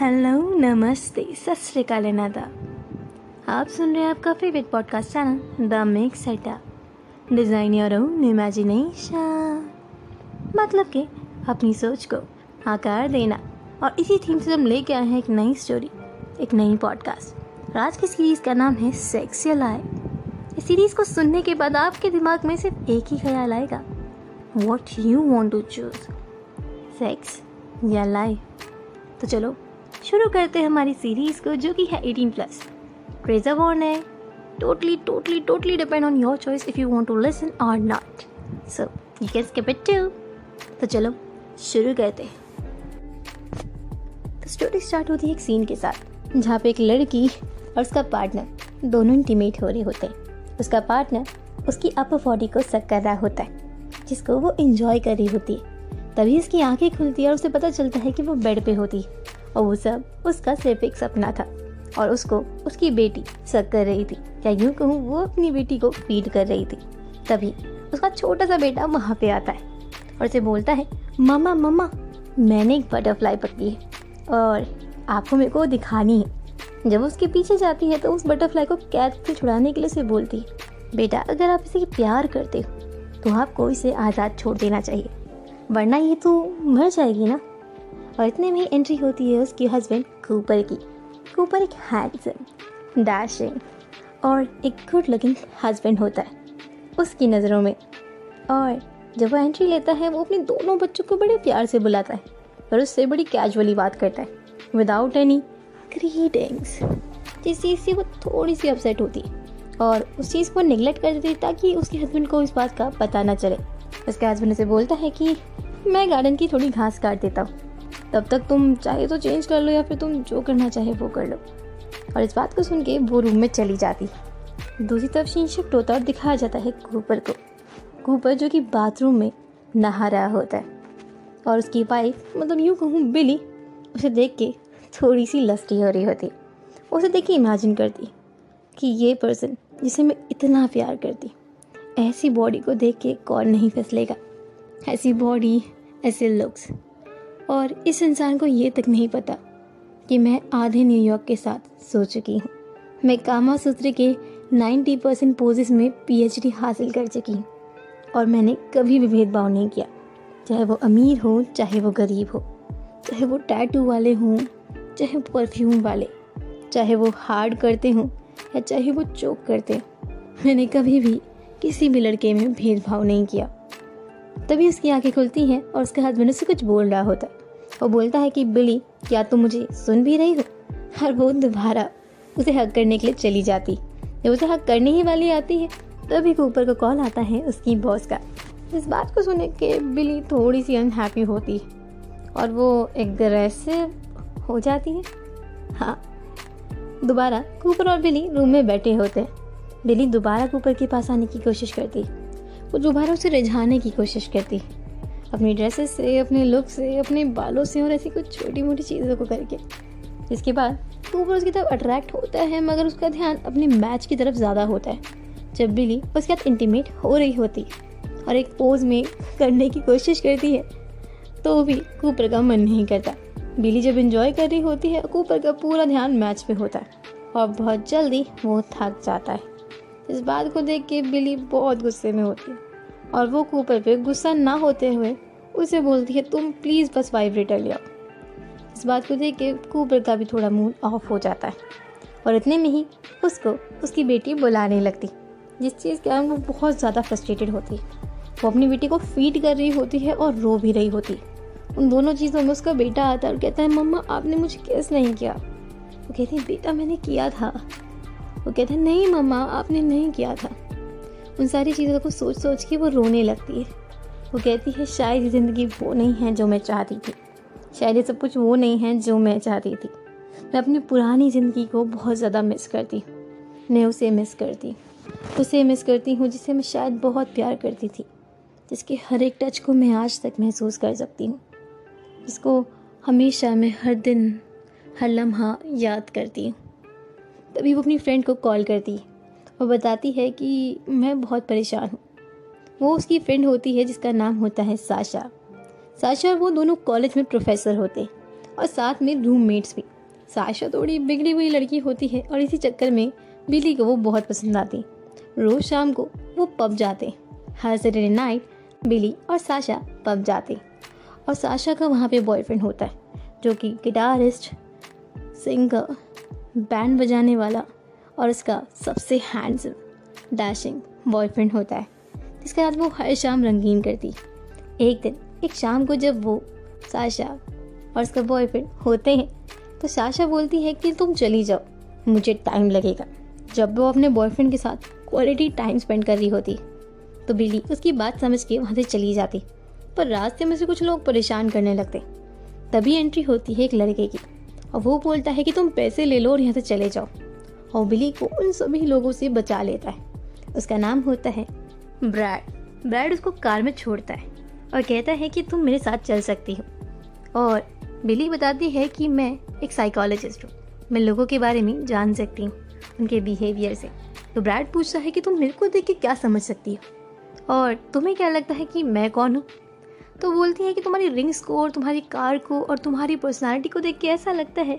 Hello, नमस्ते सत श्रीकाल आप सुन रहे हैं आपका favourite podcast channel the make setup design your own imagination मतलब कि अपनी सोच को आकार देना। और इसी थीम से हम लेके आए हैं एक नई स्टोरी एक नई पॉडकास्ट आज की सीरीज़ का नाम है सेक्स या लाई इस सीरीज़ को सुनने के बाद आपके दिमाग में सिर्फ़ एक ही ख्याल आएगा। What you want to choose sex या लाई तो चलो शुरू करते हैं हमारी सीरीज़ को, जो कि है 18 प्लस ट्रेजर वॉर्न है. Totally totally totally depend on your choice if you want to listen और not so you can skip it too तो चलो, शुरू करते हैं. तो स्टोरी स्टार्ट होती है एक सीन के साथ, जहाँ पे एक लड़की और उसका पार्टनर दोनों इंटीमेट हो रहे होते हैं. उसका पार्टनर उसकी अपर बॉडी को सक कर रहा होता है, जिसको वो इंजॉय कर रही होती है. तभी उसकी आँखें खुलती है और उसे पता चलता है कि वो बेड पे होती है. और वो सब उसका सिर्फ़ एक सपना था और उसको उसकी बेटी सक कर रही थी। या यूँ कहूँ, वो अपनी बेटी को फ़ीड कर रही थी। तभी उसका छोटा सा बेटा वहाँ पे आता है और उसे बोलता है, मम्मा मम्मा, मैंने एक बटरफ्लाई पकड़ी है और आपको मेरे को दिखानी है। जब उसके पीछे जाती है तो उस बटरफ्लाई को कैद से छुड़ाने के लिए उसे बोलती है, बेटा, अगर आप इसे प्यार करते हो तो आपको इसे आज़ाद छोड़ देना चाहिए, वरना ये तो मर जाएगी ना? और इतने में एंट्री होती है उसकी हस्बैंड कूपर की। कूपर एक हैंडसम डैशिंग और एक गुड लुकिंग हस्बैंड होता है उसकी नज़रों में। और जब वो एंट्री लेता है, वो अपने दोनों बच्चों को बड़े प्यार से बुलाता है और उससे बड़ी कैजुअली बात करता है विदाउट एनी ग्रीटिंग्स जिस चीज़ से वो थोड़ी सी अपसेट होती है और उस चीज़ को निगलेक्ट कर देती ताकि उसके हस्बैंड को इस बात का पता ना चले। उसके हस्बैंड उसे बोलता है कि, मैं गार्डन की थोड़ी घास काट देता हूँ। तब तक तुम चाहे तो चेंज कर लो या फिर तुम जो करना चाहे वो कर लो। और इस बात को सुन के वो रूम में चली जाती। दूसरी तरफ़ सीन शिफ्ट होता और दिखाया जाता है कूपर को। कूपर जो कि बाथरूम में नहा रहा होता है। और उसकी वाइफ मतलब यूँ कहूँ बिली उसे देख के थोड़ी सी लस्टी हो रही होती। उसे देख के इमेजिन करती कि ये पर्सन जिसे मैं इतना प्यार करती, ऐसी बॉडी को देख के कौन नहीं फिसलेगा। ऐसी बॉडी ऐसे लुक्स और इस इंसान को ये तक नहीं पता कि मैं आधे न्यूयॉर्क के साथ सो चुकी हूँ। मैं कामा सूत्र के 90 परसेंट पोजिस में पीएचडी हासिल कर चुकी हूँ और मैंने कभी भी भेदभाव नहीं किया, चाहे वो अमीर हो, चाहे वो गरीब हो, चाहे वो टैटू वाले हों, चाहे वो परफ्यूम वाले, चाहे वो हार्ड करते हों या चाहे वो चोक करते हों, मैंने कभी भी किसी भी लड़के में भेदभाव नहीं किया। तभी उसकी आँखें खुलती हैं और उसके हस्बैंड उससे कुछ बोल रहा होता। है वो बोलता है कि, बिली, क्या तुम मुझे सुन भी रही हो? और वो दोबारा उसे हक करने के लिए चली जाती। जब उसे हक करने ही वाली आती है, तभी कूपर को कॉल आता है उसकी बॉस का। इस बात को सुने के बिली थोड़ी सी अनहैप्पी होती है और वो एग्रेसिव हो जाती है। हाँ दोबारा कूपर और बिली रूम में बैठे होते हैं। बिली दोबारा कूपर के पास आने की कोशिश करती। वो दोबारा उसे रिझाने की कोशिश करती। अपनी ड्रेसेस से, अपने लुक से, अपने बालों से और ऐसी कुछ छोटी मोटी चीज़ों को करके। इसके बाद कूपर उसकी तरफ़ अट्रैक्ट होता है, मगर उसका ध्यान अपने मैच की तरफ़ ज़्यादा होता है। जब बिली उसके साथ इंटीमेट हो रही होती है और एक पोज में करने की कोशिश करती है तो भी कूपर का मन नहीं करता। बिली जब इंजॉय कर रही होती है कूपर का पूरा ध्यान मैच पे होता है और बहुत जल्दी वो थक जाता है। इस बात को देख के बिली बहुत गुस्से में होती है। और वो कूपर पे गुस्सा ना होते हुए उसे बोलती है, तुम प्लीज़ बस वाइब्रेटर ले आओ. इस बात को देख के कूपर का भी थोड़ा मूड ऑफ़ हो जाता है। और इतने में ही उसको उसकी बेटी बुलाने लगती, जिस चीज़ के कारण वो बहुत ज़्यादा फ्रस्ट्रेटेड होती। है वो अपनी बेटी को फ़ीड कर रही होती है और रो भी रही होती। है उन दोनों चीज़ों में उसका बेटा आता है और कहता है, मम्मा, आपने मुझे केस नहीं किया। वो कहती है, बेटा, मैंने किया था। वो कहते हैं, नहीं, मम्मा, आपने नहीं किया था। उन सारी चीज़ों को सोच सोच के वो रोने लगती है। वो कहती है, शायद ज़िंदगी वो नहीं है जो मैं चाहती थी। शायद ये सब कुछ वो नहीं है जो मैं चाहती थी। मैं अपनी पुरानी ज़िंदगी को बहुत ज़्यादा मिस करती मैं उसे मिस करती उसे मिस करती हूँ जिसे मैं शायद बहुत प्यार करती थी। जिसके हर एक टच को मैं आज तक महसूस कर सकती हूँ। जिसको हमेशा मैं हर दिन, हर लम्हा याद करती हूँ। तभी वो अपनी फ्रेंड को कॉल करती और बताती है कि मैं बहुत परेशान हूँ। वो उसकी फ्रेंड होती है जिसका नाम होता है साशा। साशा और वो दोनों कॉलेज में प्रोफेसर होते हैं और साथ में रूममेट्स भी। साशा थोड़ी बिगड़ी हुई लड़की होती है और इसी चक्कर में बिली को वो बहुत पसंद आती रोज़ शाम को वो पब जाते हर सैटरडे नाइट बिली और साशा पब जाते और साशा का वहाँ पे बॉयफ्रेंड होता है, जो कि गिटारिस्ट सिंगर बैंड बजाने वाला और उसका सबसे हैंडसम डैशिंग बॉयफ्रेंड होता है। जिसके साथ वो हर शाम रंगीन करती। एक दिन, एक शाम को जब वो साशा और उसका बॉयफ्रेंड होते हैं तो साशा बोलती है कि तुम चली जाओ, मुझे टाइम लगेगा। जब वो अपने बॉयफ्रेंड के साथ क्वालिटी टाइम स्पेंड कर रही होती तो बिल्ली उसकी बात समझ के वहाँ से चली जाती। पर रास्ते में से कुछ लोग परेशान करने लगते। तभी एंट्री होती है एक लड़के की, और वो बोलता है कि तुम पैसे ले लो और यहाँ से चले जाओ। और बिली को उन सभी लोगों से बचा लेता है। उसका नाम होता है ब्रैड। ब्रैड उसको कार में छोड़ता है और कहता है कि तुम मेरे साथ चल सकती हो। और बिली बताती है कि मैं एक साइकोलॉजिस्ट हूँ। मैं लोगों के बारे में जान सकती हूँ, उनके बिहेवियर से। तो ब्रैड पूछता है कि तुम मेरे को देख के क्या समझ सकती हो? और तुम्हें क्या लगता है कि मैं कौन हूँ? तो बोलती है कि तुम्हारी रिंग्स को और तुम्हारी कार को और तुम्हारी पर्सनालिटी को देख के ऐसा लगता है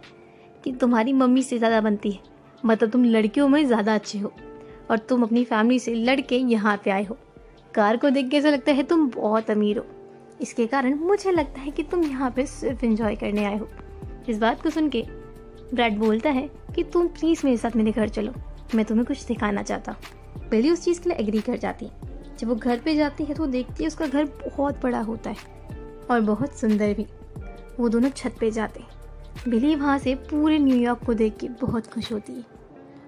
कि तुम्हारी मम्मी से ज़्यादा बनती है। मतलब तुम लड़कियों में ज़्यादा अच्छे हो और तुम अपनी फैमिली से लड़के यहाँ पे आए हो। कार को देख के ऐसा लगता है तुम बहुत अमीर हो। इसके कारण मुझे लगता है कि तुम यहाँ पे सिर्फ़ इंजॉय करने आए हो। इस बात को सुन के ब्रैड बोलता है कि तुम प्लीज़ मेरे साथ मेरे घर चलो। मैं तुम्हें कुछ दिखाना चाहता हूँ। पहले उस चीज़ के लिए एग्री कर जाती है। जब वो घर पे जाती है तो वो देखती है उसका घर बहुत बड़ा होता है और बहुत सुंदर भी। वो दोनों छत पे जाते हैं। बिली वहाँ से पूरे न्यूयॉर्क को देख के बहुत खुश होती है।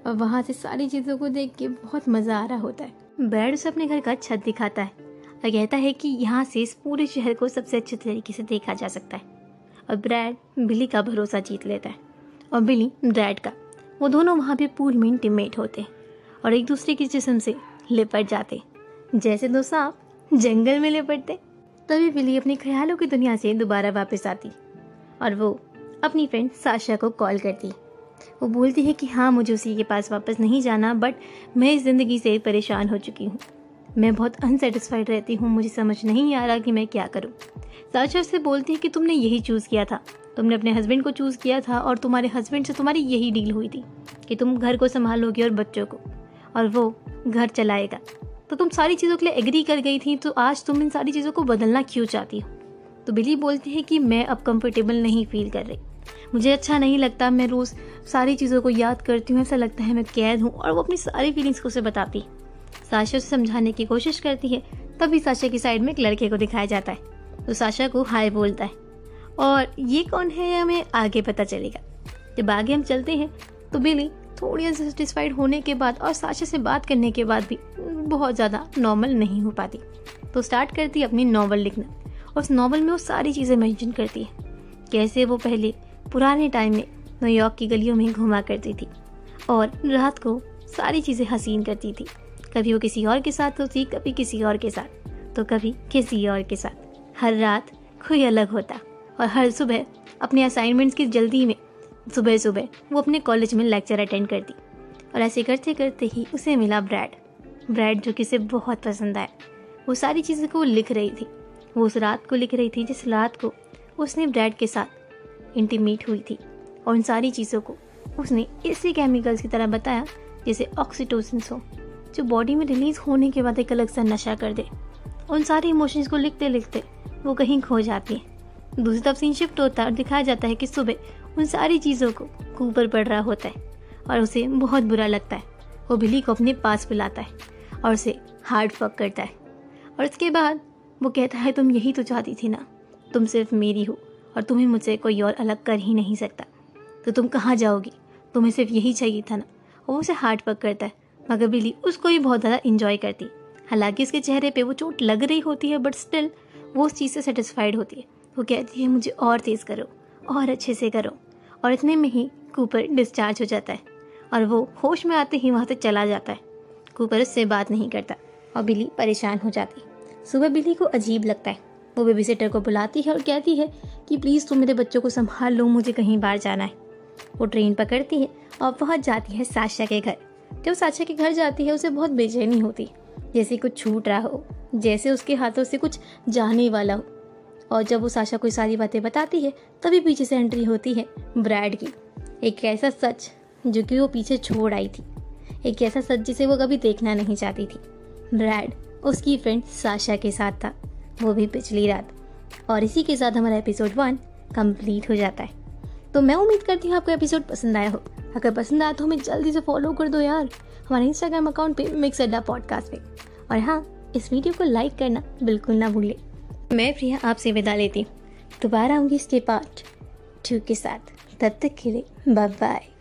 और वहाँ से सारी चीज़ों को देख के बहुत मज़ा आ रहा होता है। ब्रैड उसे अपने घर का छत दिखाता है और कहता है कि यहाँ से इस पूरे शहर को सबसे अच्छे तरीके से देखा जा सकता है। और ब्रैड बिली का भरोसा जीत लेता है और बिली, ब्रैड का, वो दोनों वहाँ पे पूल में इंटीमेट होते हैं और एक दूसरे के जिसम से लिपट जाते जैसे दो सांप जंगल में लिपटते, तभी बिली अपने ख्यालों की दुनिया से दोबारा वापस आती और वो अपनी फ्रेंड साशा को कॉल करती। वो बोलती है कि हाँ मुझे उसी के पास वापस नहीं जाना बट मैं इस ज़िंदगी से परेशान हो चुकी हूँ। मैं बहुत अनसेटिस्फाइड रहती हूँ, मुझे समझ नहीं आ रहा कि मैं क्या करूँ। साशा से बोलती है कि तुमने यही चूज़ किया था। तुमने अपने हस्बैंड को चूज़ किया था और तुम्हारे हस्बैंड से तुम्हारी यही डील हुई थी कि तुम घर को संभालोगे और बच्चों को, और वो घर चलाएगा। तो तुम सारी चीज़ों के लिए एग्री कर गई थी तो आज तुम इन सारी चीज़ों को बदलना क्यों चाहती हो? तो बिली बोलती है कि मैं अब कंफर्टेबल नहीं फील कर रही। मुझे अच्छा नहीं लगता, मैं रोज़ सारी चीज़ों को याद करती हूँ, ऐसा लगता है मैं कैद हूँ और वो अपनी सारी फीलिंग्स को उसे बताती साशा उसे समझाने की कोशिश करती है, तभी साशा की साइड में एक लड़के को दिखाया जाता है तो साशा को हाय बोलता है। और ये कौन है हमें आगे पता चलेगा। जब आगे हम चलते हैं तो बिली थोड़ी सेटिस्फाइड होने के बाद और साशा से बात करने के बाद भी बहुत ज़्यादा नॉर्मल नहीं हो पाती। तो स्टार्ट करती है अपनी नावल लिखना और उस नावल में वो सारी चीज़ें मेंशन करती है। कैसे वो पहले पुराने टाइम में न्यूयॉर्क की गलियों में घुमा करती थी और रात को सारी चीज़ें हसीन करती थी। कभी वो किसी और के साथ होती, कभी किसी और के साथ। तो कभी किसी और के साथ। हर रात कोई अलग होता और हर सुबह अपने असाइनमेंट्स की जल्दी में सुबह सुबह वो अपने कॉलेज में लेक्चर अटेंड करती और ऐसे करते करते ही उसे मिला ब्रैड ब्रैड जो कि उसे बहुत पसंद आया। वो सारी चीज़ें को लिख रही थी। वो उस रात को लिख रही थी जिस रात को उसने ब्रैड के साथ इंटीमेट हुई थी और उन सारी चीज़ों को उसने इसी केमिकल्स की तरह बताया, जैसे ऑक्सीटोसिन हो जो बॉडी में रिलीज़ होने के बाद एक अलग सा नशा कर दे। उन सारे इमोशंस को लिखते लिखते वो कहीं खो जाती है। दूसरी तरफ़ सीन शिफ्ट होता है और दिखाया जाता है कि सुबह उन सारी चीज़ों को ऊपर पड़ रहा होता है और उसे बहुत बुरा लगता है। वो बिली को अपने पास बुलाता है और उसे हार्ड फक करता है। और उसके बाद वो कहता है, तुम यही तो चाहती थी ना? तुम सिर्फ़ मेरी हो। और तुम्हें मुझसे कोई और अलग कर ही नहीं सकता। तो तुम कहाँ जाओगी? तुम्हें सिर्फ़ यही चाहिए था ना? और वो उसे हार्ड पक करता है, मगर बिली उसको भी बहुत ज़्यादा इंजॉय करती। हालाँकि उसके चेहरे पे वो चोट लग रही होती है बट स्टिल वो उस चीज़ से सेटिस्फाइड होती है। वो कहती है, मुझे और तेज़ करो, और अच्छे से करो। और इतने में ही कूपर डिस्चार्ज हो जाता है, और वो होश में आते ही वहाँ से चला जाता है। कूपर उससे बात नहीं करता, और बिली परेशान हो जाती। सुबह बिली को अजीब लगता है। वो बेबी सिटर को बुलाती है और कहती है कि प्लीज़ तुम मेरे बच्चों को संभाल लो, मुझे कहीं बाहर जाना है। वो ट्रेन पकड़ती है और पहुँच जाती है साशा के घर। जब साशा के घर जाती है, उसे बहुत बेचैनी होती। जैसे कुछ छूट रहा हो, जैसे उसके हाथों से कुछ जाने वाला हो। और जब वो साशा को सारी बातें बताती है, तभी पीछे से एंट्री होती है ब्रैड की। एक ऐसा सच जो कि वो पीछे छोड़ आई थी। एक ऐसा सच जिसे वो कभी देखना नहीं चाहती थी। ब्रैड उसकी फ्रेंड साशा के साथ था। वो भी पिछली रात। और इसी के साथ हमारा एपिसोड वन कंप्लीट हो जाता है। तो मैं उम्मीद करती हूँ आपको एपिसोड पसंद आया हो। अगर पसंद आया तो हमें जल्दी से फॉलो कर दो यार। हमारे इंस्टाग्राम अकाउंट पे मिक्स अड्डा पॉडकास्ट पे और हाँ इस वीडियो को लाइक करना बिल्कुल ना भूलें मैं प्रिया आपसे विदा लेती हूँ। दोबारा आऊँगी इसके पार्ट टू के साथ। तब तक के लिए बाय बाय